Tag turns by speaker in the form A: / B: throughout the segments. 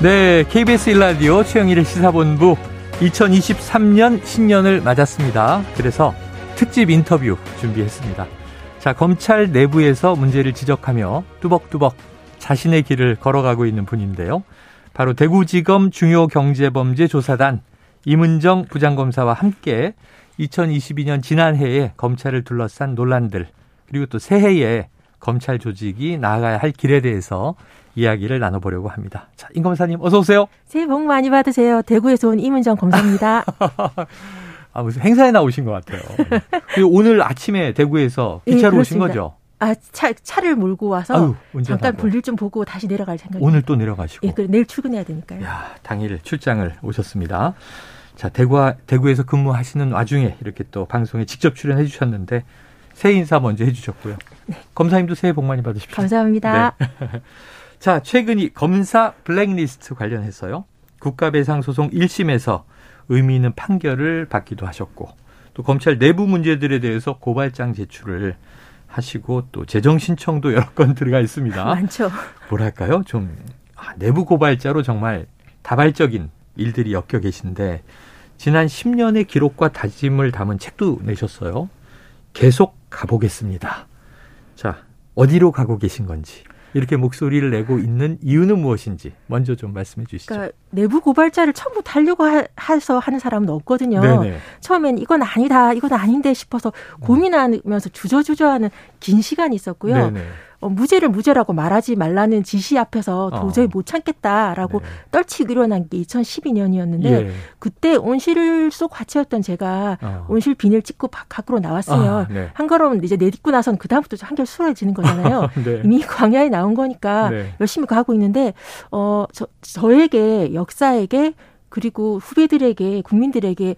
A: 네, KBS 일라디오 최영일의 시사본부 2023년 신년을 맞았습니다. 그래서 특집 인터뷰 준비했습니다. 자, 검찰 내부에서 문제를 지적하며 뚜벅뚜벅 자신의 길을 걸어가고 있는 분인데요. 바로 대구지검 중요경제범죄조사단 이문정 부장검사와 함께 2022년 지난해에 검찰을 둘러싼 논란들 그리고 또 새해에 검찰 조직이 나아가야 할 길에 대해서 이야기를 나눠보려고 합니다. 자, 임 검사님 어서 오세요.
B: 새해 복 많이 받으세요. 대구에서 온 이문정 검사입니다.
A: 아, 무슨 행사에 나오신 것 같아요. 그리고 오늘 아침에 대구에서 기차로 네, 오신 거죠?
B: 아, 차, 차를 몰고 와서 아유, 잠깐 볼일 좀 보고 다시 내려갈 생각입니다.
A: 오늘 또 내려가시고.
B: 예, 그래, 내일 출근해야 되니까요.
A: 야, 당일 출장을 오셨습니다. 자, 대구, 대구에서 근무하시는 와중에 이렇게 또 방송에 직접 출연해 주셨는데 새해 인사 먼저 해 주셨고요. 네. 검사님도 새해 복 많이 받으십시오.
B: 감사합니다. 네.
A: 자, 최근이 검사 블랙리스트 관련해서요. 국가배상 소송 1심에서 의미 있는 판결을 받기도 하셨고 또 검찰 내부 문제들에 대해서 고발장 제출을 하시고 또 재정 신청도 여러 건 들어가 있습니다.
B: 많죠.
A: 뭐랄까요? 좀 아, 내부 고발자로 정말 다발적인 일들이 엮여 계신데 지난 10년의 기록과 다짐을 담은 책도 내셨어요. 계속 가보겠습니다. 자, 어디로 가고 계신 건지 이렇게 목소리를 내고 있는 이유는 무엇인지 먼저 좀 말씀해 주시죠.
B: 그러니까 내부 고발자를 처음부터 달려고 해서 하는 사람은 없거든요. 네네. 처음엔 이건 아니다, 이건 아닌데 싶어서 고민하면서 주저주저하는 긴 시간이 있었고요. 네네. 어, 무죄를 무죄라고 말하지 말라는 지시 앞에서 도저히 어. 못 참겠다라고 네. 떨치고 일어난 게 2012년이었는데 예. 그때 온실 속 과체였던 제가 어. 온실 비닐 찍고 밖으로 나왔으면 아, 네. 한 걸음 이제 내딛고 나선 그 다음부터 한결 수월해지는 거잖아요. 네. 이미 광야에 나온 거니까 네. 열심히 가고 있는데 어 저, 저에게 역사에게 그리고 후배들에게 국민들에게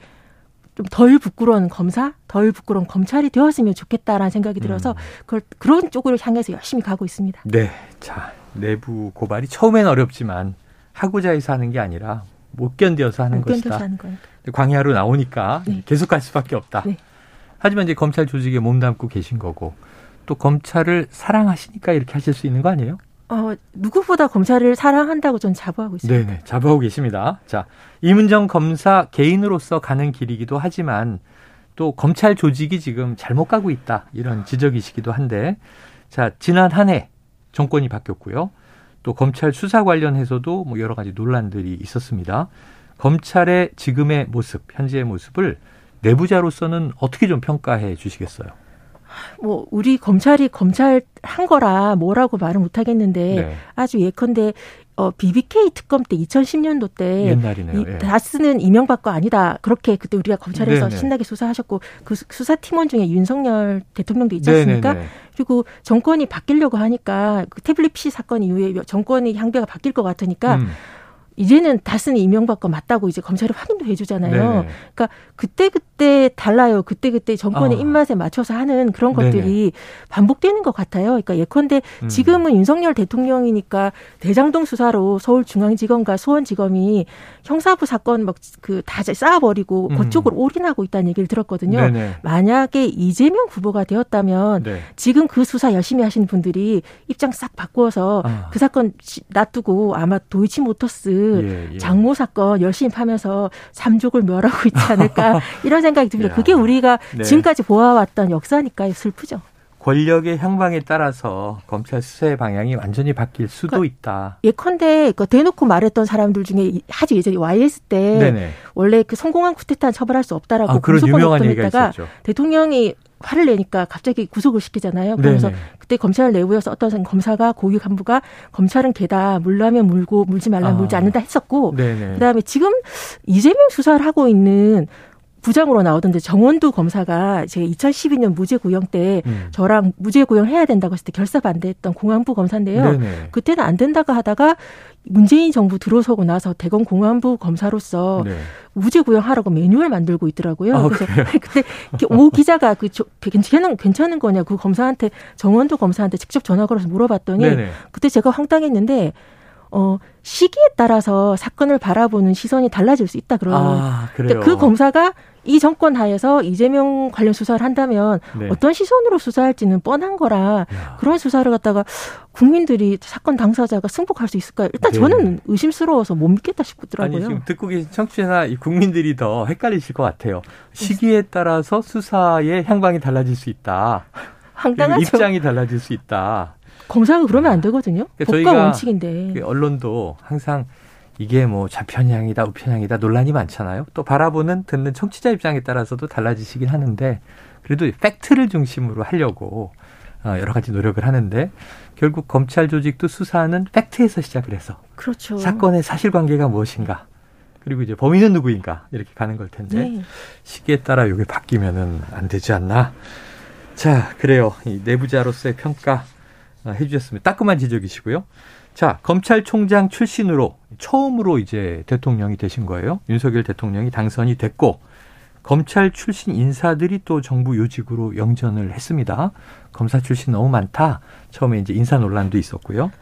B: 좀 덜 부끄러운 검사, 덜 부끄러운 검찰이 되었으면 좋겠다라는 생각이 들어서 음. 그걸 그런 쪽으로 향해서 열심히 가고 있습니다.
A: 네. 자, 내부 고발이 처음엔 어렵지만 하고자 해서 하는 게 아니라 못 견뎌서 하는 못 것이다. 하는 광야로 나오니까 네. 계속 갈 수밖에 없다. 네. 하지만 이제 검찰 조직에 몸담고 계신 거고 또 검찰을 사랑하시니까 이렇게 하실 수 있는 거 아니에요?
B: 어, 누구보다 검찰을 사랑한다고 전 자부하고 있습니다.
A: 네네, 자부하고 계십니다. 자, 이문정 검사 개인으로서 가는 길이기도 하지만 또 검찰 조직이 지금 잘못 가고 있다. 이런 지적이시기도 한데, 자, 지난 한 해 정권이 바뀌었고요. 또 검찰 수사 관련해서도 뭐 여러 가지 논란들이 있었습니다. 검찰의 지금의 모습, 현재의 모습을 내부자로서는 어떻게 좀 평가해 주시겠어요?
B: 뭐 우리 검찰이 검찰 한 거라 뭐라고 말을 못 하겠는데 네. 아주 예컨대 어 BBK 특검 때 2010년도 때
A: 옛날이네요. 예.
B: 다스는 이명박 거 아니다. 그렇게 그때 우리가 검찰에서 네네. 신나게 수사하셨고 그 수사 팀원 중에 윤석열 대통령도 있지 않습니까? 네네네. 그리고 정권이 바뀌려고 하니까 그 태블릿 PC 사건 이후에 정권의 향배가 바뀔 것 같으니까 음. 이제는 다스는 이명박 거 맞다고 이제 검찰이 확인도 해주잖아요. 네네. 그러니까 그때 그때 달라요. 그때 그때 정권의 아. 입맛에 맞춰서 하는 그런 것들이 네네. 반복되는 것 같아요. 그러니까 예컨대 음. 지금은 윤석열 대통령이니까 대장동 수사로 서울중앙지검과 수원지검이 형사부 사건 막 그 다 쌓아버리고 음. 그쪽으로 올인하고 있다는 얘기를 들었거든요. 네네. 만약에 이재명 후보가 되었다면 네. 지금 그 수사 열심히 하시는 분들이 입장 싹 바꾸어서 아. 그 사건 놔두고 아마 도이치모터스 예, 예. 장모 사건 열심히 파면서 삼족을 멸하고 있지 않을까 이런 생각이 듭니다. 야. 그게 우리가 네. 지금까지 보아왔던 역사니까 슬프죠.
A: 권력의 향방에 따라서 검찰 수사의 방향이 완전히 바뀔 수도 그러니까 있다.
B: 예컨대 그 대놓고 말했던 사람들 중에 아주 예전에 YS 때 네네. 원래 그 성공한 쿠데타는 처벌할 수 없다라고 아,
A: 공소권 없다가
B: 대통령이 화를 내니까 갑자기 구속을 시키잖아요. 그러면서 네네. 그때 검찰 내부에서 어떤 검사가 고위 간부가 검찰은 개다 물라면 물고 물지 말라면 아. 물지 않는다 했었고 네네. 그다음에 지금 이재명 수사를 하고 있는 부장으로 나오던데 정원두 검사가 제가 2012년 무죄 구형 때 음. 저랑 무죄 구형 해야 된다고 했을 때 결사 반대했던 공안부 검사인데요. 네네. 그때는 안 된다고 하다가 문재인 정부 들어서고 나서 대검 공안부 검사로서 네. 무죄 구형하라고 매뉴얼 만들고 있더라고요. 아, 그래서 그래요? 그때 오 기자가 그 괜찮은 괜찮은 거냐 그 검사한테 정원도 검사한테 직접 전화 걸어서 물어봤더니 네네. 그때 제가 황당했는데 어, 시기에 따라서 사건을 바라보는 시선이 달라질 수 있다 그러요. 아, 그래요. 그 검사가 이 정권 하에서 이재명 관련 수사를 한다면 네. 어떤 시선으로 수사할지는 뻔한 거라 야. 그런 수사를 갖다가 국민들이 사건 당사자가 승복할 수 있을까요? 일단 네. 저는 의심스러워서 못 믿겠다 싶더라고요.
A: 아니 지금 듣고 계신 청취자나 국민들이 더 헷갈리실 것 같아요. 시기에 따라서 수사의 향방이 달라질 수 있다. 황당하죠. 입장이 달라질 수 있다.
B: 검사가 그러면 안 되거든요. 그러니까 법과 원칙인데.
A: 그 언론도 항상 이게 뭐 좌편향이다 우편향이다 논란이 많잖아요. 또 바라보는 듣는 청취자 입장에 따라서도 달라지시긴 하는데 그래도 팩트를 중심으로 하려고 어, 여러 가지 노력을 하는데 결국 검찰 조직도 수사는 팩트에서 시작을 해서
B: 그렇죠.
A: 사건의 사실관계가 무엇인가 그리고 이제 범인은 누구인가 이렇게 가는 걸 텐데 네. 시기에 따라 이게 바뀌면은 안 되지 않나. 자 그래요 이 내부자로서의 평가 어, 해주셨습니다. 따끔한 지적이시고요. 자, 검찰총장 출신으로 처음으로 이제 대통령이 되신 거예요. 윤석열 대통령이 당선이 됐고, 검찰 출신 인사들이 또 정부 요직으로 영전을 했습니다. 검사 출신 너무 많다. 처음에 이제 인사 논란도 있었고요.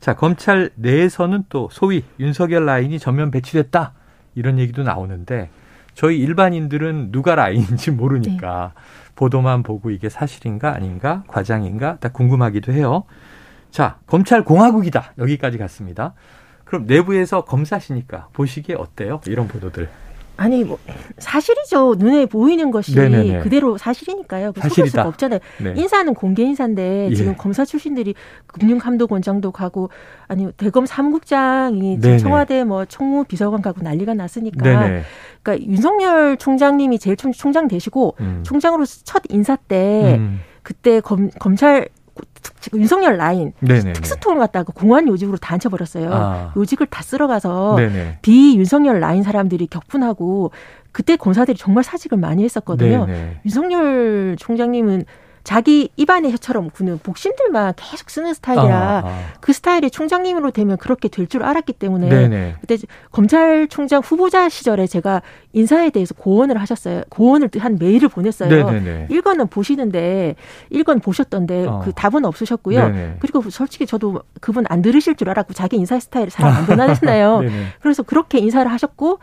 A: 자, 검찰 내에서는 또 소위 윤석열 라인이 전면 배치됐다. 이런 얘기도 나오는데, 저희 일반인들은 누가 라인인지 모르니까 네. 보도만 보고 이게 사실인가 아닌가 과장인가 딱 궁금하기도 해요. 자, 검찰 공화국이다. 여기까지 갔습니다. 그럼 내부에서 검사시니까 보시기에 어때요? 이런 보도들.
B: 아니 뭐 사실이죠. 눈에 보이는 것이 네네네. 그대로 사실이니까요. 그 사실이다. 수가 없잖아요. 네. 인사는 공개 인사인데 예. 지금 검사 출신들이 금융감독원장도 가고 아니 대검 사무국장이 청와대 뭐 총무 비서관 가고 난리가 났으니까. 네네. 그러니까 윤석열 총장님이 제일 총장 되시고 음. 총장으로 첫 인사 때 음. 그때 검, 검찰 지금 윤석열 라인 네네네. 특수통을 갖다가 공안 요직으로 다 앉혀버렸어요. 아. 요직을 다 쓸어가서 네네. 비윤석열 라인 사람들이 격분하고 그때 검사들이 정말 사직을 많이 했었거든요. 네네. 윤석열 총장님은 자기 입안의 혀처럼 구는 복심들만 계속 쓰는 스타일이라 아, 아. 그 스타일이 총장님으로 되면 그렇게 될 줄 알았기 때문에 네네. 그때 검찰총장 후보자 시절에 제가 인사에 대해서 고언을 하셨어요. 고언을 한 메일을 보냈어요. 네네네. 1권은 보시는데 1권 보셨던데 어. 그 답은 없으셨고요. 네네. 그리고 솔직히 저도 그분 안 들으실 줄 알았고 자기 인사 스타일을 잘안 변하잖아요. 그래서 그렇게 인사를 하셨고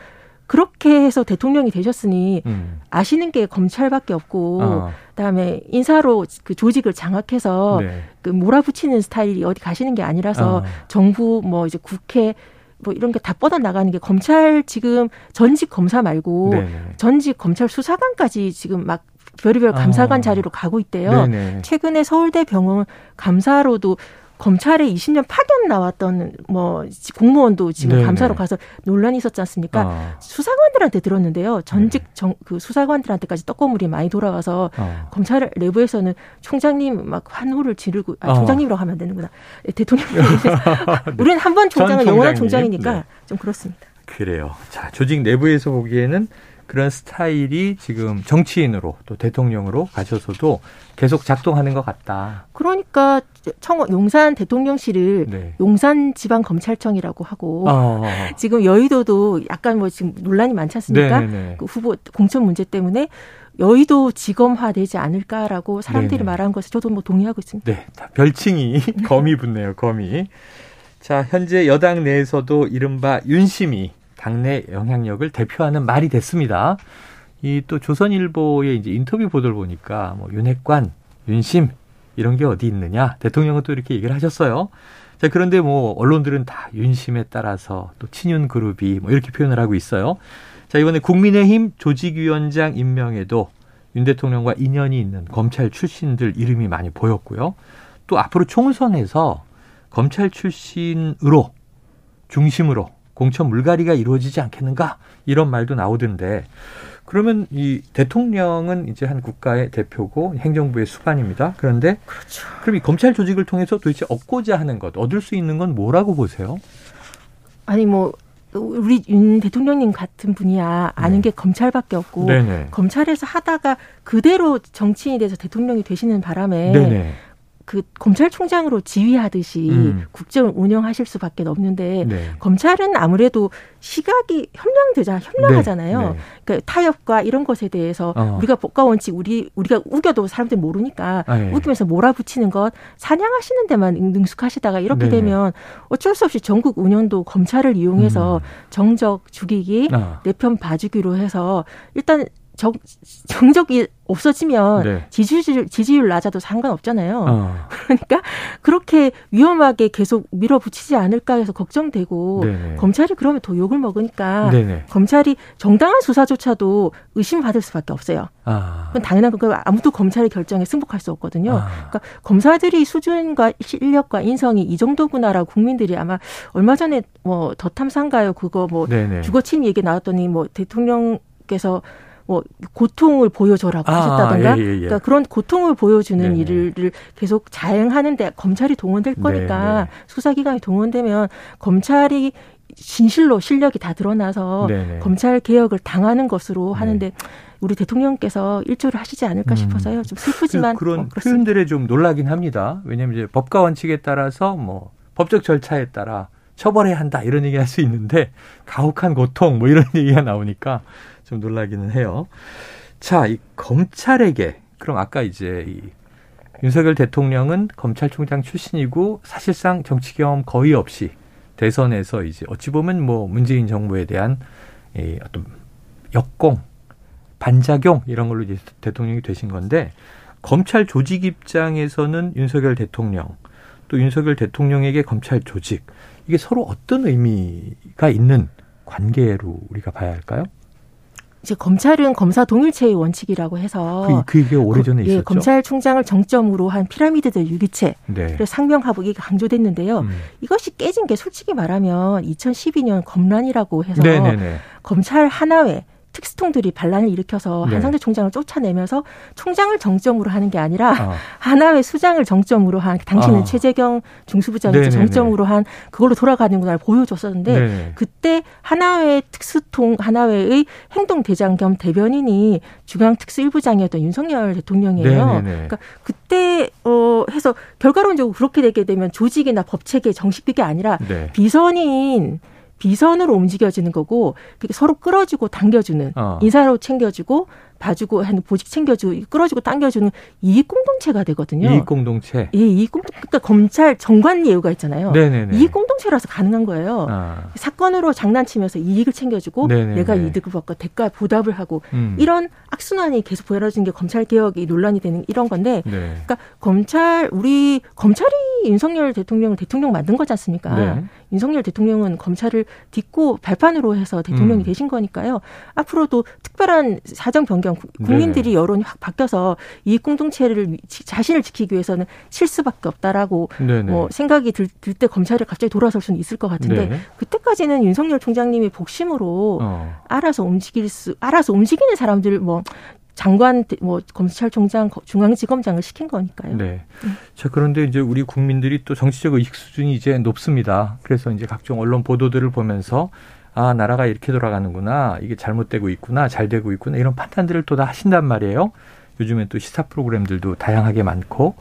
B: 그렇게 해서 대통령이 되셨으니 음. 아시는 게 검찰밖에 없고 어. 그다음에 인사로 그 조직을 장악해서 네. 그 몰아붙이는 스타일이 어디 가시는 게 아니라서 어. 정부 뭐 이제 국회 뭐 이런 게 다 뻗어 나가는 게 검찰 지금 전직 검사 말고 네 전직 검찰 수사관까지 지금 막 별의별 감사관 어. 자리로 가고 있대요. 네네. 최근에 서울대 병원 감사로도 검찰에 20년 파견 나왔던 뭐 공무원도 지금 네네. 감사로 가서 논란이 있었지 않습니까? 아. 수사관들한테 들었는데요. 전직 네. 정, 그 수사관들한테까지 떡고물이 많이 돌아와서 아. 검찰 내부에서는 총장님 막 환호를 지르고 아, 아. 총장님이라고 하면 안 되는구나. 네, 대통령 우리는 한 번 총장은 영원한 총장이니까 네. 좀 그렇습니다.
A: 그래요. 자, 조직 내부에서 보기에는 그런 스타일이 지금 정치인으로 또 대통령으로 가셔서도 계속 작동하는 것 같다.
B: 그러니까 청 용산 대통령실을 네. 용산 지방 검찰청이라고 하고 어. 지금 여의도도 약간 뭐 지금 논란이 많지 않습니까? 네네. 네, 네. 그 후보 공천 문제 때문에 여의도 지검화 되지 않을까라고 사람들이 네네. 말한 것을 저도 뭐 동의하고 있습니다.
A: 네, 별칭이 거미 붙네요, 거미. 자, 현재 여당 내에서도 이른바 윤심이 당내 영향력을 대표하는 말이 됐습니다. 이 또 조선일보의 이제 인터뷰 보도를 보니까 뭐 윤핵관, 윤심 이런 게 어디 있느냐 대통령은 또 이렇게 얘기를 하셨어요. 자 그런데 뭐 언론들은 다 윤심에 따라서 또 친윤 그룹이 뭐 이렇게 표현을 하고 있어요. 자 이번에 국민의힘 조직위원장 임명에도 윤 대통령과 인연이 있는 검찰 출신들 이름이 많이 보였고요. 또 앞으로 총선에서 검찰 출신으로 중심으로 공천 물갈이가 이루어지지 않겠는가 이런 말도 나오던데 그러면 이 대통령은 이제 한 국가의 대표고 행정부의 수반입니다. 그런데 그렇죠. 그럼 이 검찰 조직을 통해서 도대체 얻고자 하는 것, 얻을 수 있는 건 뭐라고 보세요?
B: 아니 뭐 우리 윤 대통령님 같은 분이야 아는 네. 게 검찰밖에 없고 네네. 검찰에서 하다가 그대로 정치인이 돼서 대통령이 되시는 바람에 네네. 그 검찰총장으로 지휘하듯이 음. 국정을 운영하실 수밖에 없는데 네. 검찰은 아무래도 시각이 협량되자 협력하잖아요. 네. 네. 그러니까 타협과 이런 것에 대해서 어. 우리가 법과 원칙 우리 우리가 우겨도 사람들이 모르니까 아, 예. 우기면서 몰아붙이는 것 사냥하시는 데만 능숙하시다가 이렇게 네. 되면 어쩔 수 없이 전국 운영도 검찰을 이용해서 음. 정적 죽이기 아. 내편 봐주기로 해서 일단 정, 정적이 없어지면 네. 지지율, 지지율 낮아도 상관없잖아요. 어. 그러니까 그렇게 위험하게 계속 밀어붙이지 않을까 해서 걱정되고 네네. 검찰이 그러면 더 욕을 먹으니까 네네. 검찰이 정당한 수사조차도 의심받을 수밖에 없어요. 아. 그건 당연한 거 아무도 검찰의 결정에 승복할 수 없거든요. 아. 그러니까 검사들이 수준과 실력과 인성이 이 정도구나라고 국민들이 아마 얼마 전에 뭐 더 탐상가요 그거 뭐. 주거침 얘기 나왔더니 뭐 대통령께서 뭐 고통을 보여줘라고 아, 하셨다던가 예, 예, 예. 그러니까 그런 고통을 보여주는 네 일을 계속 자행하는데 검찰이 동원될 거니까 네, 네. 수사기관이 동원되면 검찰이 진실로 실력이 다 드러나서 네네. 네. 검찰 개혁을 당하는 것으로 네. 하는데 우리 대통령께서 일조를 하시지 않을까 음. 싶어서요. 좀 슬프지만
A: 그, 그런 어, 표현들에 좀 놀라긴 합니다. 왜냐하면 이제 법과 원칙에 따라서 뭐 법적 절차에 따라 처벌해야 한다 이런 얘기 할 수 있는데 가혹한 고통 뭐 이런 얘기가 나오니까 좀 놀라기는 해요. 자, 이 검찰에게 그럼 아까 이제 이 윤석열 대통령은 검찰총장 출신이고 사실상 정치 경험 거의 없이 대선에서 이제 어찌 보면 뭐 문재인 정부에 대한 이 어떤 역공, 반작용 이런 걸로 이제 대통령이 되신 건데 검찰 조직 입장에서는 윤석열 대통령 또 윤석열 대통령에게 검찰 조직 이게 서로 어떤 의미가 있는 관계로 우리가 봐야 할까요?
B: 이제 검찰은 검사 동일체의 원칙이라고 해서
A: 그, 그게 오래전에 예, 있었죠. 예,
B: 검찰총장을 정점으로 한 피라미드들 유기체, 네. 상명하복이 강조됐는데요. 음. 이것이 깨진 게 솔직히 말하면 2012년 검란이라고 해서 네네네. 검찰 하나회 특수통들이 반란을 일으켜서 네. 한상대 총장을 쫓아내면서 총장을 정점으로 하는 게 아니라 어. 하나의 수장을 정점으로 한 당시는 어. 최재경 중수부장이 정점으로 한 그걸로 돌아가는구나를 보여줬었는데 네 그때 하나회 특수통 하나회의 행동 대장 겸 대변인이 중앙 특수 일부장이었던 윤석열 대통령이에요. 네네네. 그러니까 그때 어 해서 결과론적으로 그렇게 되게 되면 조직이나 법 체계 정식비게 아니라 네. 비선인 비선으로 움직여지는 거고 그게 서로 끌어주고 당겨주는 어. 인사로 챙겨주고 봐주고 하는 보직 챙겨주고 끌어주고 당겨주는 이익 공동체가 되거든요.
A: 이익 공동체.
B: 예, 이익 공동. 그러니까 검찰 정관 예우가 있잖아요. 네네네. 이익 공동체라서 가능한 거예요. 아. 사건으로 장난치면서 이익을 챙겨주고 네네네. 내가 이득을 받고 대가 보답을 하고 음. 이런 악순환이 계속 벌어지는 게 검찰 개혁이 논란이 되는 이런 건데, 네. 그러니까 검찰 우리 검찰이 윤석열 대통령을 대통령 만든 거지 않습니까? 네. 윤석열 대통령은 검찰을 딛고 발판으로 해서 대통령이 음. 되신 거니까요. 앞으로도 특별한 사정 변경 국민들이 네. 여론이 확 바뀌어서 이익 공동체를 자신을 지키기 위해서는 칠 수밖에 없다라고 네네. 뭐 생각이 들 때 검찰이 갑자기 돌아설 수는 있을 것 같은데 네. 그때까지는 윤석열 총장님이 복심으로 어. 알아서 움직일 수 알아서 움직이는 사람들 뭐 장관 뭐 검찰총장 중앙지검장을 시킨 거니까요. 네.
A: 음. 자 그런데 이제 우리 국민들이 또 정치적 의식 수준이 이제 높습니다. 그래서 이제 각종 언론 보도들을 보면서 아 나라가 이렇게 돌아가는구나. 이게 잘못되고 있구나. 잘 되고 있구나. 이런 판단들을 또 다 하신단 말이에요. 요즘엔 또 시사 프로그램들도 다양하게 많고.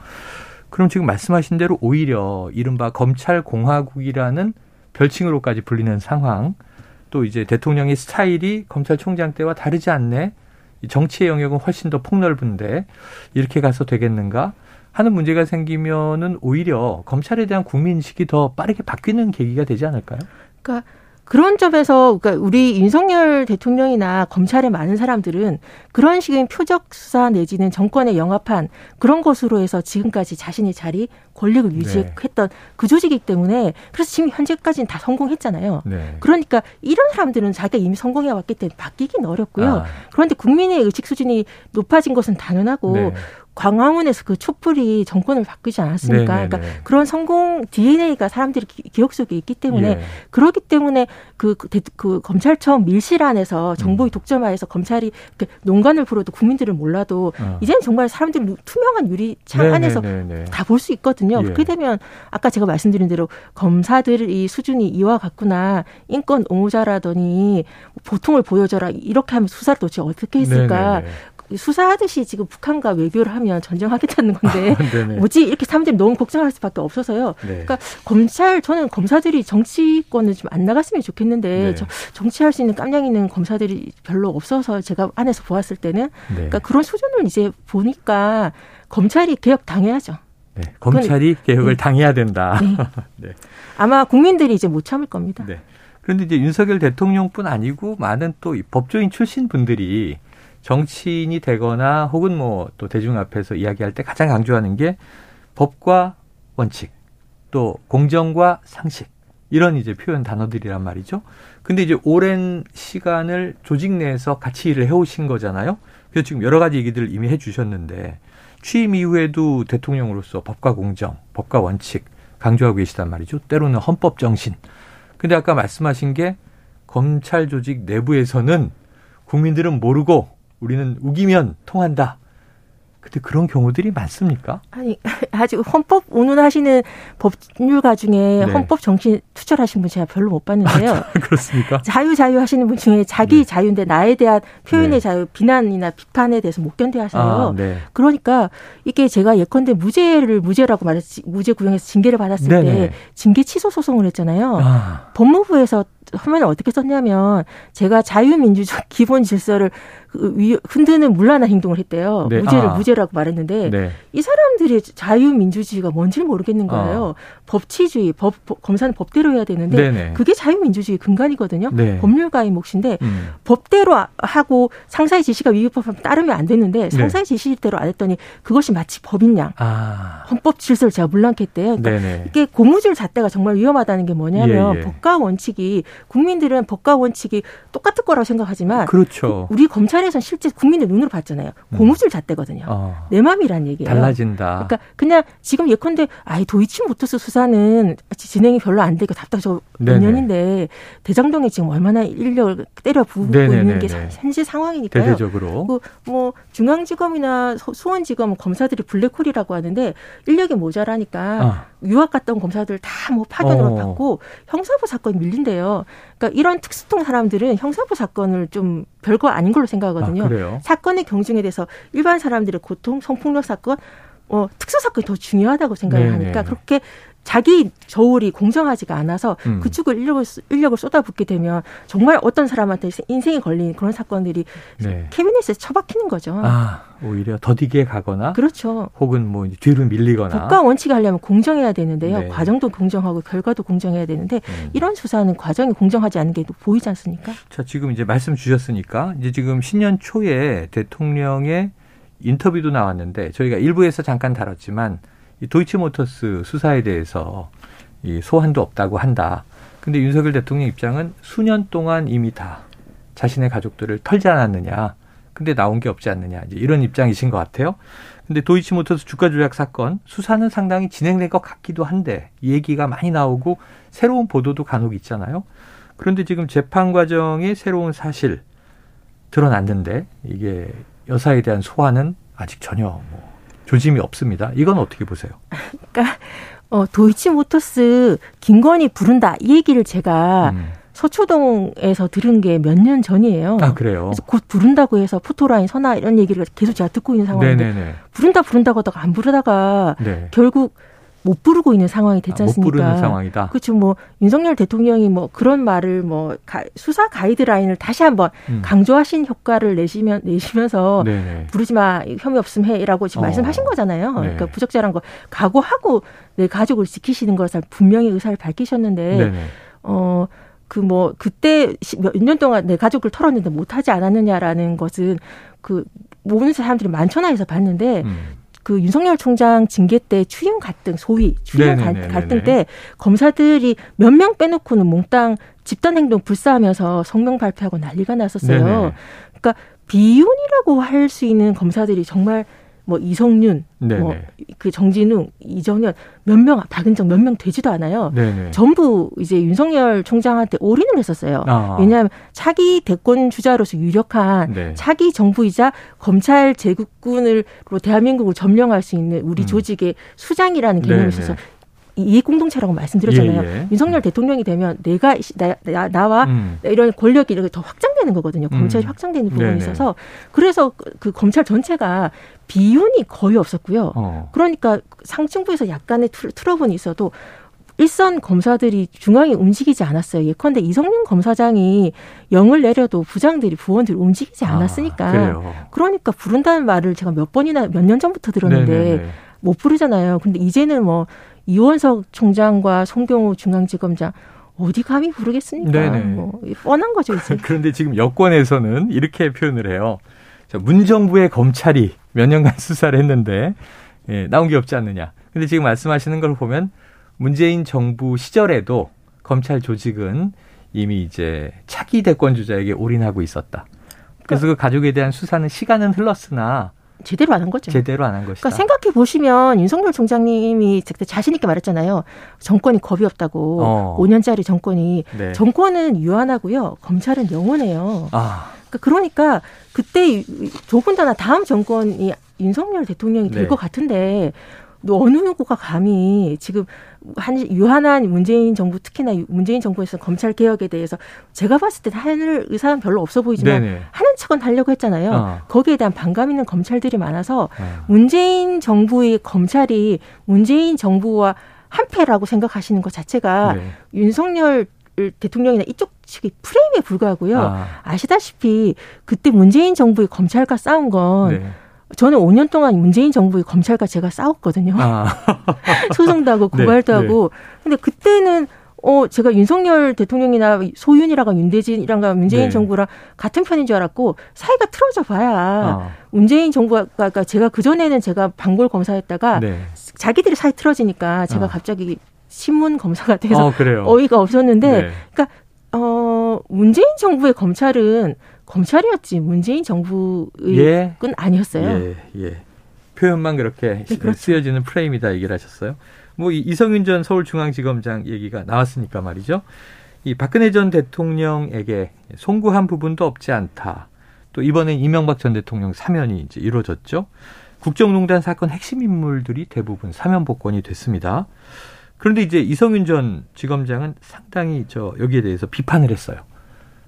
A: 그럼 지금 말씀하신 대로 오히려 이른바 검찰 공화국이라는 별칭으로까지 불리는 상황 또 이제 대통령의 스타일이 검찰총장 때와 다르지 않네. 정치의 영역은 훨씬 더 폭넓은데 이렇게 가서 되겠는가? 하는 문제가 생기면은 오히려 검찰에 대한 국민인식이 더 빠르게 바뀌는 계기가 되지 않을까요?
B: 그러니까 그런 점에서 그러니까 우리 윤석열 대통령이나 검찰의 많은 사람들은 그런 식의 표적 수사 내지는 정권에 영합한 그런 것으로 해서 지금까지 자신의 자리 권력을 유지했던 네. 그 조직이기 때문에 그래서 지금 현재까지는 다 성공했잖아요. 네. 그러니까 이런 사람들은 자기가 이미 성공해 왔기 때문에 바뀌긴 어렵고요. 아. 그런데 국민의 의식 수준이 높아진 것은 당연하고 네. 광화문에서 그 촛불이 정권을 바꾸지 않았습니까? 네네네. 그러니까 그런 성공 DNA가 사람들이 기, 억 속에 있기 때문에 예. 그렇기 때문에 그, 그, 그 검찰청 밀실 안에서 정보의 음. 독점하에서 검찰이 농간을 풀어도 국민들은 몰라도 어. 이제는 정말 사람들이 투명한 유리창. 안에서 네, 네, 네. 다볼 수 있거든요. 예. 그렇게 되면 아까 제가 말씀드린 대로 검사들이 수준이 이와 같구나 인권 옹호자라더니 보통을 보여줘라 이렇게 하면 수사를 도대체 어떻게 했을까 네네네. 수사하듯이 지금 북한과 외교를 하면 전쟁하겠다는 건데 아, 뭐지 이렇게 사람들이 너무 걱정할 수밖에 없어서요. 네. 그러니까 검찰 저는 검사들이 정치권을 좀 안 나갔으면 좋겠는데 네. 저, 정치할 수 있는 깜냥 있는 검사들이 별로 없어서 제가 안에서 보았을 때는 네. 그러니까 그런 수준을 이제 보니까 검찰이 개혁 당해야죠.
A: 네. 검찰이 그건, 개혁을 네. 당해야 된다. 네.
B: 네. 아마 국민들이 이제 못 참을 겁니다. 네.
A: 그런데 이제 윤석열 대통령뿐 아니고 많은 또 법조인 출신 분들이 정치인이 되거나 혹은 뭐 또 대중 앞에서 이야기할 때 가장 강조하는 게 법과 원칙 또 공정과 상식 이런 이제 표현 단어들이란 말이죠. 근데 이제 오랜 시간을 조직 내에서 같이 일을 해오신 거잖아요. 그래서 지금 여러 가지 얘기들 이미 해주셨는데 취임 이후에도 대통령으로서 법과 공정, 법과 원칙 강조하고 계시단 말이죠. 때로는 헌법 정신. 근데 아까 말씀하신 게 검찰 조직 내부에서는 국민들은 모르고 우리는 우기면 통한다. 근데 그런 경우들이 많습니까?
B: 아니 아직 헌법 운운하시는 법률가 중에 네. 헌법 정신 투철하신 분 제가 별로 못 봤는데요. 아,
A: 그렇습니까?
B: 자유 자유 하시는 분 중에 자기 네. 자유인데 나에 대한 표현의 네. 자유, 비난이나 비판에 대해서 못 견뎌하셔요. 아, 네. 그러니까 이게 제가 예컨대 무죄를 무죄라고 말했지 무죄 구형에서 징계를 받았을 때 네. 징계 취소 소송을 했잖아요. 아. 법무부에서 화면을 어떻게 썼냐면 제가 자유민주적 기본 질서를 그 흔드는 물란한 행동을 했대요. 네. 무죄를 아. 무죄라고 말했는데 네. 이 사람들이 자유민주주의가 뭔지 모르겠는 거예요. 아. 법치주의, 법, 검사는 법대로 해야 되는데 네네. 그게 자유민주주의 근간이거든요. 네. 법률가의 몫인데 음. 법대로 하고 상사의 지시가 위법하면 따르면 안 되는데 네. 상사의 지시대로 안 했더니 그것이 마치 법인 양 아. 헌법 질서를 제가 물랑게 했대요. 그러니까 이게 고무줄 잣대가 정말 위험하다는 게 뭐냐면 예, 예. 법과 원칙이 국민들은 법과 원칙이 똑같을 거라고 생각하지만
A: 그렇죠.
B: 우리 검찰에서는 실제 국민의 눈으로 봤잖아요. 음. 고무줄 잣대거든요. 어. 내 맘이란 얘기예요.
A: 달라진다.
B: 그러니까 그냥 지금 예컨대 아이 도이치 모터스 수사는 진행이 별로 안 되고 답답해서 몇 년인데 대장동에 지금 얼마나 인력을 때려 부고 있는 게 현재 상황이니까요.
A: 대대적으로.
B: 뭐 중앙지검이나 수원지검 검사들이 블랙홀이라고 하는데 인력이 모자라니까 아. 유학 갔던 검사들 다 뭐 파견으로 어. 받고 형사부 사건이 밀린대요. 그러니까 이런 특수통 사람들은 형사부 사건을 좀 별거 아닌 걸로 생각하거든요. 아, 사건의 경중에 대해서 일반 사람들의 고통, 성폭력 사건, 어, 특수 사건이 더 중요하다고 생각을 네네. 하니까 그렇게 자기 저울이 공정하지가 않아서 음. 그쪽을 인력을, 인력을 쏟아붓게 되면 정말 어떤 사람한테 인생이 걸린 그런 사건들이 네. 캐비넷에 처박히는 거죠.
A: 아, 오히려 더디게 가거나.
B: 그렇죠.
A: 혹은 뭐 뒤로 밀리거나.
B: 국가 원칙 하려면 공정해야 되는데요. 네. 과정도 공정하고 결과도 공정해야 되는데 음. 이런 수사는 과정이 공정하지 않은 게 보이지 않습니까?
A: 자, 지금 이제 말씀 주셨으니까 이제 지금 신년 초에 대통령의 인터뷰도 나왔는데 저희가 일부에서 잠깐 다뤘지만 이 도이치모터스 수사에 대해서 이 소환도 없다고 한다. 근데 윤석열 대통령 입장은 수년 동안 이미 다 자신의 가족들을 털지 않았느냐. 근데 나온 게 없지 않느냐. 이제 이런 입장이신 것 같아요. 근데 도이치모터스 주가 조작 사건 수사는 상당히 진행된 것 같기도 한데 얘기가 많이 나오고 새로운 보도도 간혹 있잖아요. 그런데 지금 재판 과정에 새로운 사실 드러났는데 이게 여사에 대한 소환은 아직 전혀 뭐 조짐이 없습니다. 이건 어떻게 보세요?
B: 그러니까 어, 도이치모터스 김건희 부른다 이 얘기를 제가 음. 서초동에서 들은 게 몇 년 전이에요.
A: 아 그래요?
B: 그래서 곧 부른다고 해서 포토라인 선화 이런 얘기를 계속 제가 듣고 있는 상황인데 네네네. 부른다 부른다고 하다가 안 부르다가 네. 결국 못 부르고 있는 상황이 됐지 않습니까? 아, 못
A: 부르는 상황이다.
B: 그렇죠. 뭐 윤석열 대통령이 뭐 그런 말을 뭐 가, 수사 가이드라인을 다시 한번 음. 강조하신 효과를 내시면 내시면서 네네. 부르지 마 혐의 없음 해라고 지금 어. 말씀하신 거잖아요. 네. 그러니까 부적절한 거 각오하고 내 가족을 지키시는 것을 분명히 의사를 밝히셨는데 네네. 어. 그 뭐 그때 몇 년 동안 내 가족을 털었는데 못하지 않았느냐라는 것은 그 모든 사람들이 많잖아 해서 봤는데 음. 그 윤석열 총장 징계 때 추임 갈등 소위 추임 네네네네네. 갈등 때 검사들이 몇 명 빼놓고는 몽땅 집단 행동 불사하면서 성명 발표하고 난리가 났었어요. 네네. 그러니까 비윤이라고 할 수 있는 검사들이 정말 뭐 이성윤, 뭐 그 정진웅, 이정현 몇 명 박은 적몇명 되지도 않아요. 네네. 전부 이제 윤석열 총장한테 올인을 했었어요. 아. 왜냐하면 차기 대권 주자로서 유력한 네. 차기 정부이자 검찰 제국군으로 대한민국을 점령할 수 있는 우리 음. 조직의 수장이라는 개념이 있어서 이익 공동체라고 말씀드렸잖아요. 예, 예. 윤석열 대통령이 되면 내가 나, 나 와 음. 이런 권력이 이렇게 더 확장되는 거거든요. 검찰이 음. 확장되는 부분이 네네. 있어서 그래서 그, 그 검찰 전체가 비윤이 거의 없었고요. 어. 그러니까 상층부에서 약간의 트러블이 있어도 일선 검사들이 중앙에 움직이지 않았어요. 예컨대 이성윤 검사장이 영을 내려도 부장들이 부원들이 움직이지 아, 않았으니까. 아, 그러니까 부른다는 말을 제가 몇 번이나 몇 년 전부터 들었는데 네네네. 못 부르잖아요. 근데 이제는 뭐 이원석 총장과 송경호 중앙지검장 어디 감히 부르겠습니까? 네네. 뭐 뻔한 거죠 이제.
A: 그런데 지금 여권에서는 이렇게 표현을 해요. 자, 문정부의 검찰이 몇 년간 수사를 했는데 예, 나온 게 없지 않느냐. 근데 지금 말씀하시는 걸 보면 문재인 정부 시절에도 검찰 조직은 이미 이제 차기 대권 주자에게 올인하고 있었다. 그래서 그 가족에 대한 수사는 시간은 흘렀으나
B: 제대로 안 한 거죠.
A: 제대로 안 한 것이다.
B: 그러니까 생각해 보시면 윤석열 총장님이 자신 있게 말했잖아요. 정권이 겁이 없다고. 어. 5년짜리 정권이 네. 정권은 유한하고요. 검찰은 영원해요. 아. 그러니까, 그러니까 그때 더군다나 다음 정권이 윤석열 대통령이 될것 네. 같은데 어느 누구가 감히 지금 한 유한한 문재인 정부 특히나 문재인 정부에서 검찰 개혁에 대해서 제가 봤을 때 하늘 의사는 별로 없어 보이지만 네네. 하는 척은 하려고 했잖아요. 어. 거기에 대한 반감 있는 검찰들이 많아서 어. 문재인 정부의 검찰이 문재인 정부와 한패라고 생각하시는 것 자체가 네. 윤석열 대통령이나 이쪽 측의 프레임에 불과하고요. 아. 시다시피 그때 문재인 정부의 검찰과 싸운 건 네. 저는 5년 동안 문재인 정부의 검찰과 제가 싸웠거든요. 아. 소송도 하고 네, 고발도 네, 하고. 네. 근데 그때는 어 제가 윤석열 대통령이나 소윤이라가 윤대진이랑가 문재인 네. 정부랑 같은 편인 줄 알았고 사이가 틀어져 봐야 아. 문재인 정부가 그러니까 제가 그 전에는 제가 방골 검사였다가 네. 자기들이 사이 틀어지니까 제가 아. 갑자기 신문 검사가 돼서 어, 어이가 없었는데 네. 그러니까 어 문재인 정부의 검찰은 검찰이었지 문재인 정부의 예. 건 아니었어요.
A: 예, 예. 표현만 그렇게 네, 그렇죠. 쓰여지는 프레임이다 얘기를 하셨어요. 뭐 이성윤 전 서울중앙지검장 얘기가 나왔으니까 말이죠. 이 박근혜 전 대통령에게 송구한 부분도 없지 않다. 또 이번에 이명박 전 대통령 사면이 이제 이루어졌죠. 국정농단 사건 핵심 인물들이 대부분 사면 복권이 됐습니다. 그런데 이제 이성윤 전 지검장은 상당히 저 여기에 대해서 비판을 했어요.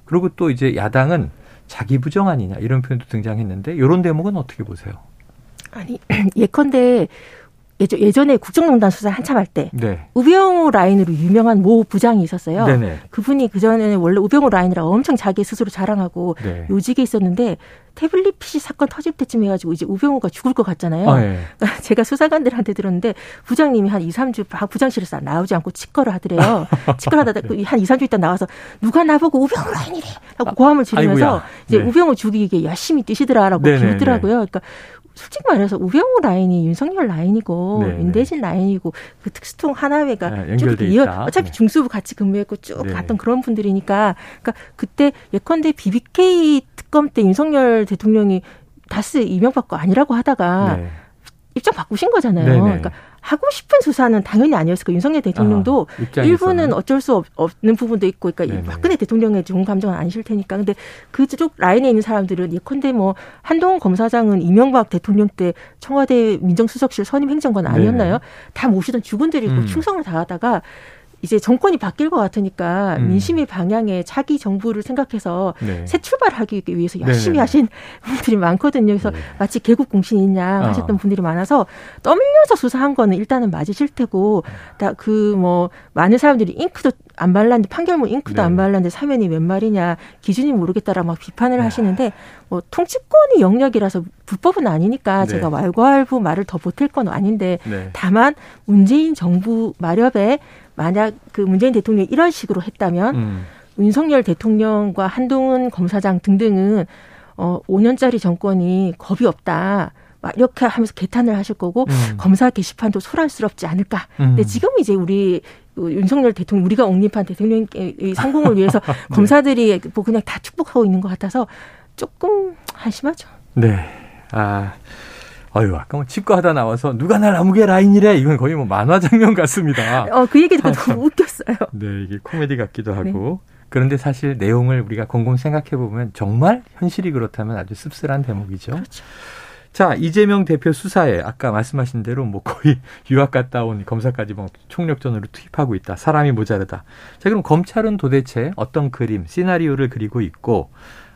A: 그리고 또 이제 야당은 자기 부정 아니냐 이런 표현도 등장했는데 이런 대목은 어떻게 보세요?
B: 아니 예컨대 예전 에 국정농단 수사 한참 할때 네. 우병우 라인으로 유명한 모 부장이 있었어요. 네네. 그분이 그 전에는 원래 우병우 라인이라 엄청 자기 스스로 자랑하고 네. 요직에 있었는데 태블릿 PC 사건 터질 때쯤 해가지고 이제 우병우가 죽을 것 같잖아요. 아, 네. 그러니까 제가 수사관들한테 들었는데 부장님이 한 2, 3주 부장실에서 나오지 않고 치과를 하더래요. 치과를 하다가 네. 한 2, 3주 있다 나와서 누가 나보고 우병우 라인이래 하고 아, 고함을 지르면서 아이고야. 이제 네. 우병우 죽이기 열심히 뛰시더라라고 빌더라고요. 그러니까 솔직히 말해서 우병우 라인이 윤석열 라인이고 네, 네. 윤대진 라인이고 그 특수통 하나회가 네, 쭉 이어 어차피 네. 중수부 같이 근무했고 쭉 네. 갔던 그런 분들이니까 그러니까 그때 예컨대 BBK 특검 때 윤석열 대통령이 다스 이명박 거 아니라고 하다가 네. 입장 바꾸신 거잖아요. 네네. 그러니까 하고 싶은 수사는 당연히 아니었을 거예요. 윤석열 대통령도 아, 일부는 어쩔 수 없, 는 부분도 있고, 그러니까 네네. 박근혜 대통령의 좋은 감정은 아니실 테니까. 근데 그쪽 라인에 있는 사람들은 예컨대 뭐 한동훈 검사장은 이명박 대통령 때 청와대 민정수석실 선임 행정관 아니었나요? 네네. 다 모시던 주군들이 음. 충성을 다하다가 이제 정권이 바뀔 것 같으니까 음. 민심의 방향에 차기 정부를 생각해서 네. 새 출발하기 위해서 열심히 네 하신 분들이 많거든요. 그래서 네. 마치 개국 공신이냐 어. 하셨던 어. 분들이 많아서 떠밀려서 수사한 거는 일단은 맞으실 테고 그뭐 많은 사람들이 잉크도 안 발랐는데 판결문 잉크도 네. 안 발랐는데 사면이 웬 말이냐 기준이 모르겠다라 막 비판을 네. 하시는데 뭐 통치권이 영역이라서 불법은 아니니까 네. 제가 왈가왈부 말을 더 보탤 건 아닌데 네. 다만 문재인 정부 마렵에 만약 그 문재인 대통령이 이런 식으로 했다면 음. 윤석열 대통령과 한동훈 검사장 등등은 어 5년짜리 정권이 겁이 없다. 막 이렇게 하면서 개탄을 하실 거고 음. 검사 게시판도 소란스럽지 않을까. 음. 근데 지금 이제 우리 그 윤석열 대통령 우리가 옹립한 대통령의 성공을 위해서 네. 검사들이 뭐 그냥 다 축복하고 있는 것 같아서 조금 한심하죠.
A: 네. 아 아유, 아까 뭐 치과 하다 나와서 누가 날 아무개 라인이래. 이건 거의 뭐 만화 장면 같습니다.
B: 어, 그 얘기 듣고 너무 웃겼어요.
A: 네, 이게 코미디 같기도 하고. 네. 그런데 사실 내용을 우리가 곰곰 생각해 보면 정말 현실이 그렇다면 아주 씁쓸한 대목이죠.
B: 그렇죠.
A: 자, 이재명 대표 수사에 아까 말씀하신 대로 뭐 거의 유학 갔다 온 검사까지 뭐 총력전으로 투입하고 있다. 사람이 모자르다. 자, 그럼 검찰은 도대체 어떤 그림, 시나리오를 그리고 있고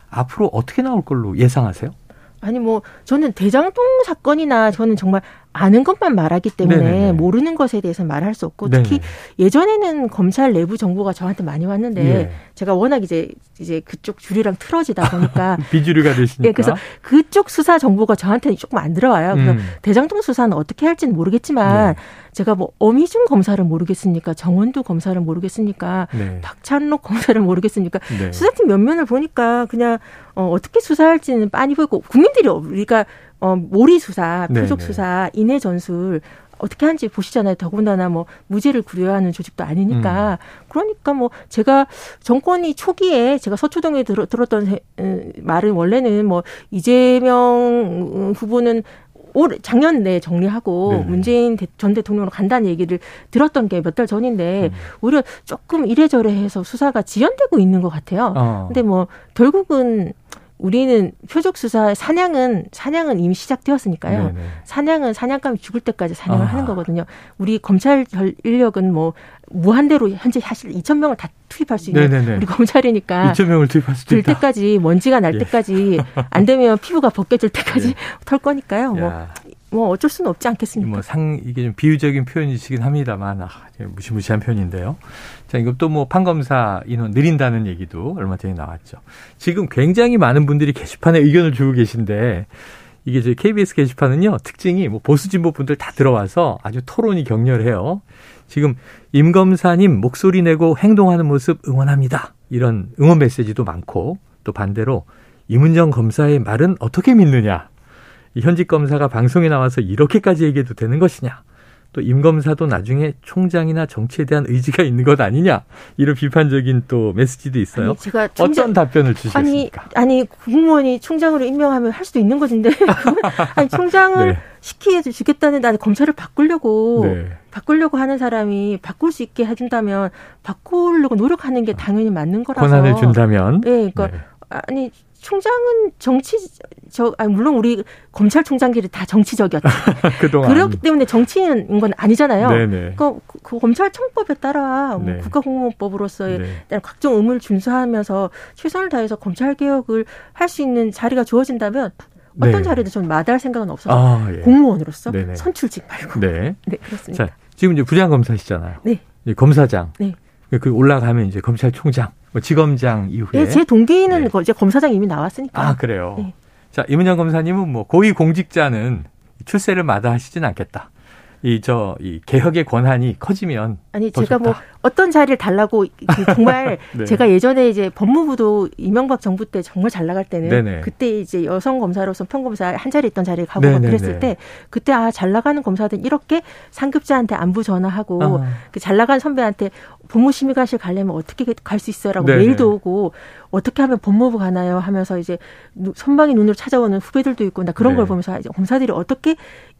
A: 앞으로 어떻게 나올 걸로 예상하세요?
B: 아니 뭐 저는 대장동 사건이나 저는 정말 아는 것만 말하기 때문에 네네네. 모르는 것에 대해서 말할 수 없고 특히 네네. 예전에는 검찰 내부 정보가 저한테 많이 왔는데 예. 제가 워낙 이제 이제 그쪽 줄이랑 틀어지다 보니까
A: 비주류가 되시니까
B: 예, 그래서 그쪽 수사 정보가 저한테는 조금 안 들어와요. 그래서 음. 대장동 수사는 어떻게 할지는 모르겠지만 네. 제가 뭐 어미준 검사를 모르겠습니까? 정원두 검사를 모르겠습니까? 네. 박찬록 검사를 모르겠습니까? 네. 수사팀 면면을 보니까 그냥 어, 어떻게 수사할지는 빤히 보이고 국민들이 우리가 어, 몰이 수사, 표적 수사, 인해 전술 어떻게 하는지 보시잖아요. 더군다나 뭐 무죄를 구려하는 조직도 아니니까. 음. 그러니까 뭐 제가 정권이 초기에 제가 서초동에 들, 들었던 말은 원래는 뭐 이재명 후보는 올 작년 내에 정리하고 네네. 문재인 전 대통령으로 간다는 얘기를 들었던 게 몇 달 전인데 음. 오히려 조금 이래저래 해서 수사가 지연되고 있는 것 같아요. 어. 근데 뭐 결국은 우리는 표적 수사 사냥은 사냥은 이미 시작되었으니까요. 네네. 사냥은 사냥감이 죽을 때까지 사냥을 아. 하는 거거든요. 우리 검찰 인력은 뭐 무한대로 현재 사실 2천 명을 다 투입할 수 있는 네네네. 우리 검찰이니까
A: 2천 명을 투입할 수도
B: 될 때까지 먼지가 날 예. 때까지 안 되면 피부가 벗겨질 때까지 예. 털 거니까요. 뭐, 뭐 어쩔 수는 없지 않겠습니까?
A: 뭐 상 이게 좀 비유적인 표현이시긴 합니다만 아, 무시무시한 표현인데요. 자, 이것도 뭐 판검사 인원 느린다는 얘기도 얼마 전에 나왔죠. 지금 굉장히 많은 분들이 게시판에 의견을 주고 계신데 이게 저희 KBS 게시판은요 특징이 뭐 보수 진보 분들 다 들어와서 아주 토론이 격렬해요. 지금 임 검사님 목소리 내고 행동하는 모습 응원합니다. 이런 응원 메시지도 많고 또 반대로 이문정 검사의 말은 어떻게 믿느냐. 이 현직 검사가 방송에 나와서 이렇게까지 얘기해도 되는 것이냐. 또 임 검사도 나중에 총장이나 정치에 대한 의지가 있는 것 아니냐 이런 비판적인 또 메시지도 있어요. 아니, 제가 총장, 어떤 답변을 주시겠습니까?
B: 아니, 아니 국무원이 총장으로 임명하면 할 수도 있는 것인데 아니 총장을 네. 시키게 주겠다는 나는 검찰을 바꾸려고 네. 바꾸려고 하는 사람이 바꿀 수 있게 해준다면 바꾸려고 노력하는 게 당연히 맞는 거라서
A: 권한을 준다면
B: 네, 그러니까 네. 아니 총장은 정치 저 아니 물론 우리 검찰총장들이 다 정치적이었죠. 그동안 그렇기 때문에 정치인인 건 아니잖아요. 네네. 그, 그 검찰청법에 따라 뭐 네. 국가공무원법으로서의 네. 각종 의무를 준수하면서 최선을 다해서 검찰 개혁을 할 수 있는 자리가 주어진다면 어떤 네. 자리도 좀 마다할 생각은 없어서 아, 예. 공무원으로서 네네. 선출직 말고. 네. 네 그렇습니다. 자,
A: 지금 이제 부장검사시잖아요. 네. 검사장. 네. 그 올라가면 이제 검찰총장. 뭐 지검장 이후에.
B: 네, 제 동기는 네. 이제 검사장 이미 나왔으니까.
A: 아 그래요. 네. 자 이문영 검사님은 뭐 고위 공직자는 출세를 마다하시진 않겠다. 이 저이 개혁의 권한이 커지면
B: 아니 제가 뭐 좋다. 뭐 어떤 자리를 달라고 정말 네. 제가 예전에 이제 법무부도 이명박 정부 때 정말 잘 나갈 때는 네네. 그때 이제 여성 검사로서 평검사 한 자리 있던 자리에 가고 막 그랬을 때 그때 아 잘 나가는 검사들 이렇게 상급자한테 안부 전화하고 어. 잘 나간 선배한테 법무심의관실 가려면 어떻게 갈 수 있어라고 네네. 메일도 오고 어떻게 하면 법무부 가나요 하면서 이제 선방의 눈으로 찾아오는 후배들도 있고 나 그런 네. 걸 보면서 이제 검사들이 어떻게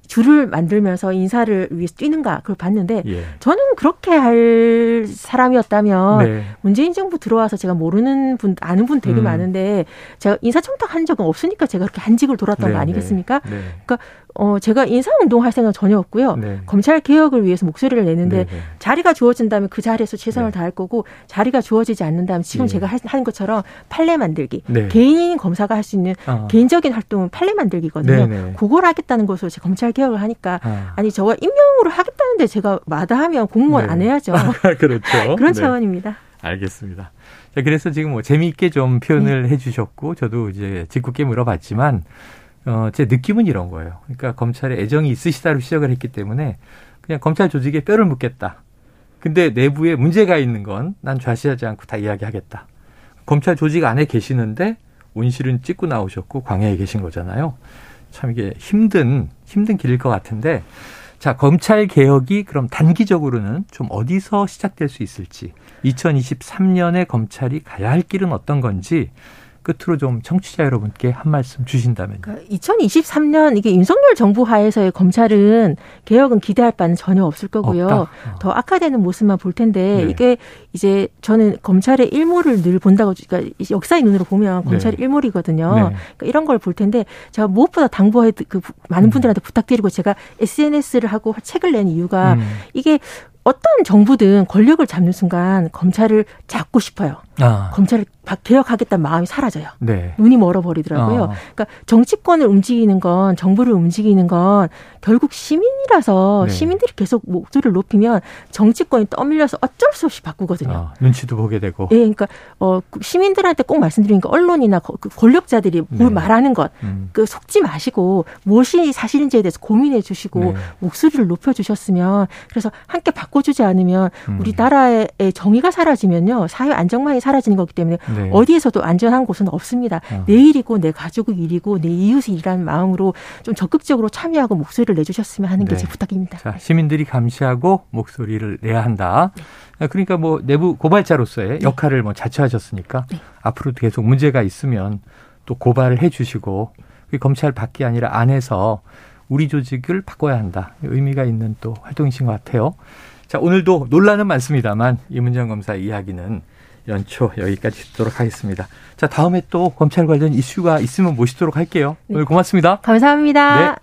B: 줄을 만들면서 인사를 위해서 뛰는가 그걸 봤는데 예. 저는 그렇게 할 사람이었다면 네. 문재인 정부 들어와서 제가 모르는 분 아는 분 되게 음. 많은데 제가 인사청탁 한 적은 없으니까 제가 그렇게 한직을 돌았던 네. 거 아니겠습니까? 네. 그러니까 어, 제가 인사 운동 할 생각 전혀 없고요. 네. 검찰 개혁을 위해서 목소리를 내는데 네, 네. 자리가 주어진다면 그 자리에서 최선을 네. 다할 거고 자리가 주어지지 않는다면 지금 예. 제가 하는 것처럼 판례 만들기. 네. 개인 검사가 할 수 있는 아. 개인적인 활동은 판례 만들기거든요. 네, 네. 그걸 하겠다는 것으로 제 검찰 개혁을 하니까 아. 니 저가 임명으로 하겠다는데 제가 마다하면 공무원 안 해야죠. 아,
A: 그렇죠.
B: 그런 차원입니다.
A: 알겠습니다. 자, 그래서 지금 뭐 재미있게 좀 표현을 해주셨고 저도 이제 짓궂게 물어봤지만 어, 제 느낌은 이런 거예요. 그러니까 검찰에 애정이 있으시다로 시작을 했기 때문에 그냥 검찰 조직에 뼈를 묻겠다. 근데 내부에 문제가 있는 건 난 좌시하지 않고 다 이야기하겠다. 검찰 조직 안에 계시는데 온실은 찍고 나오셨고 광야에 계신 거잖아요. 참 이게 힘든 힘든 길일 것 같은데 자 검찰 개혁이 그럼 단기적으로는 좀 어디서 시작될 수 있을지 2023년에 검찰이 가야 할 길은 어떤 건지 끝으로 좀 청취자 여러분께 한 말씀 주신다면.
B: 그러니까 2023년 이게 윤석열 정부 하에서의 검찰은 개혁은 기대할 바는 전혀 없을 거고요. 어. 더 악화되는 모습만 볼 텐데 네. 이게 이제 저는 검찰의 일몰을 늘 본다고 그러니까 역사의 눈으로 보면 검찰이 네. 일몰이거든요. 네. 그러니까 이런 걸 볼 텐데 제가 무엇보다 당부해 그 많은 음. 분들한테 음. 부탁드리고 제가 SNS를 하고 책을 낸 이유가 음. 이게 어떤 정부든 권력을 잡는 순간 검찰을 잡고 싶어요. 아. 검찰을 개혁하겠다는 마음이 사라져요. 네. 눈이 멀어버리더라고요. 어. 그러니까 정치권을 움직이는 건 정부를 움직이는 건 결국 시민이라서 네. 시민들이 계속 목소리를 높이면 정치권이 떠밀려서 어쩔 수 없이 바꾸거든요. 아,
A: 눈치도 보게 되고.
B: 예, 그러니까 어그 시민들한테 꼭 말씀드리니까 언론이나 그 권력자들이 네. 뭘 말하는 것, 음. 그 속지 마시고 무엇이 사실인지에 대해서 고민해 주시고 네. 목소리를 높여 주셨으면 그래서 함께 바꿔주지 않으면 음. 우리 나라의 정의가 사라지면요 사회 안정망이 사라지는 거기 때문에 네. 어디에서도 안전한 곳은 없습니다. 어. 내 일이고 내 가족의 일이고 내 이웃의 일이라는 마음으로 좀 적극적으로 참여하고 목소리를 내주셨으면 하는 게제 네. 부탁입니다.
A: 자, 시민들이 감시하고 목소리를 내야 한다. 네. 그러니까 뭐 내부 고발자로서의 네. 역할을 뭐 자처하셨으니까 네. 앞으로도 계속 문제가 있으면 또 고발을 해 주시고 검찰 밖이 아니라 안에서 우리 조직을 바꿔야 한다. 의미가 있는 또 활동이신 것 같아요. 자, 오늘도 논란은 많습니다만 이문정 검사 이야기는 연초 여기까지 듣도록 하겠습니다. 자, 다음에 또 검찰 관련 이슈가 있으면 모시도록 할게요. 오늘 고맙습니다.
B: 감사합니다. 네.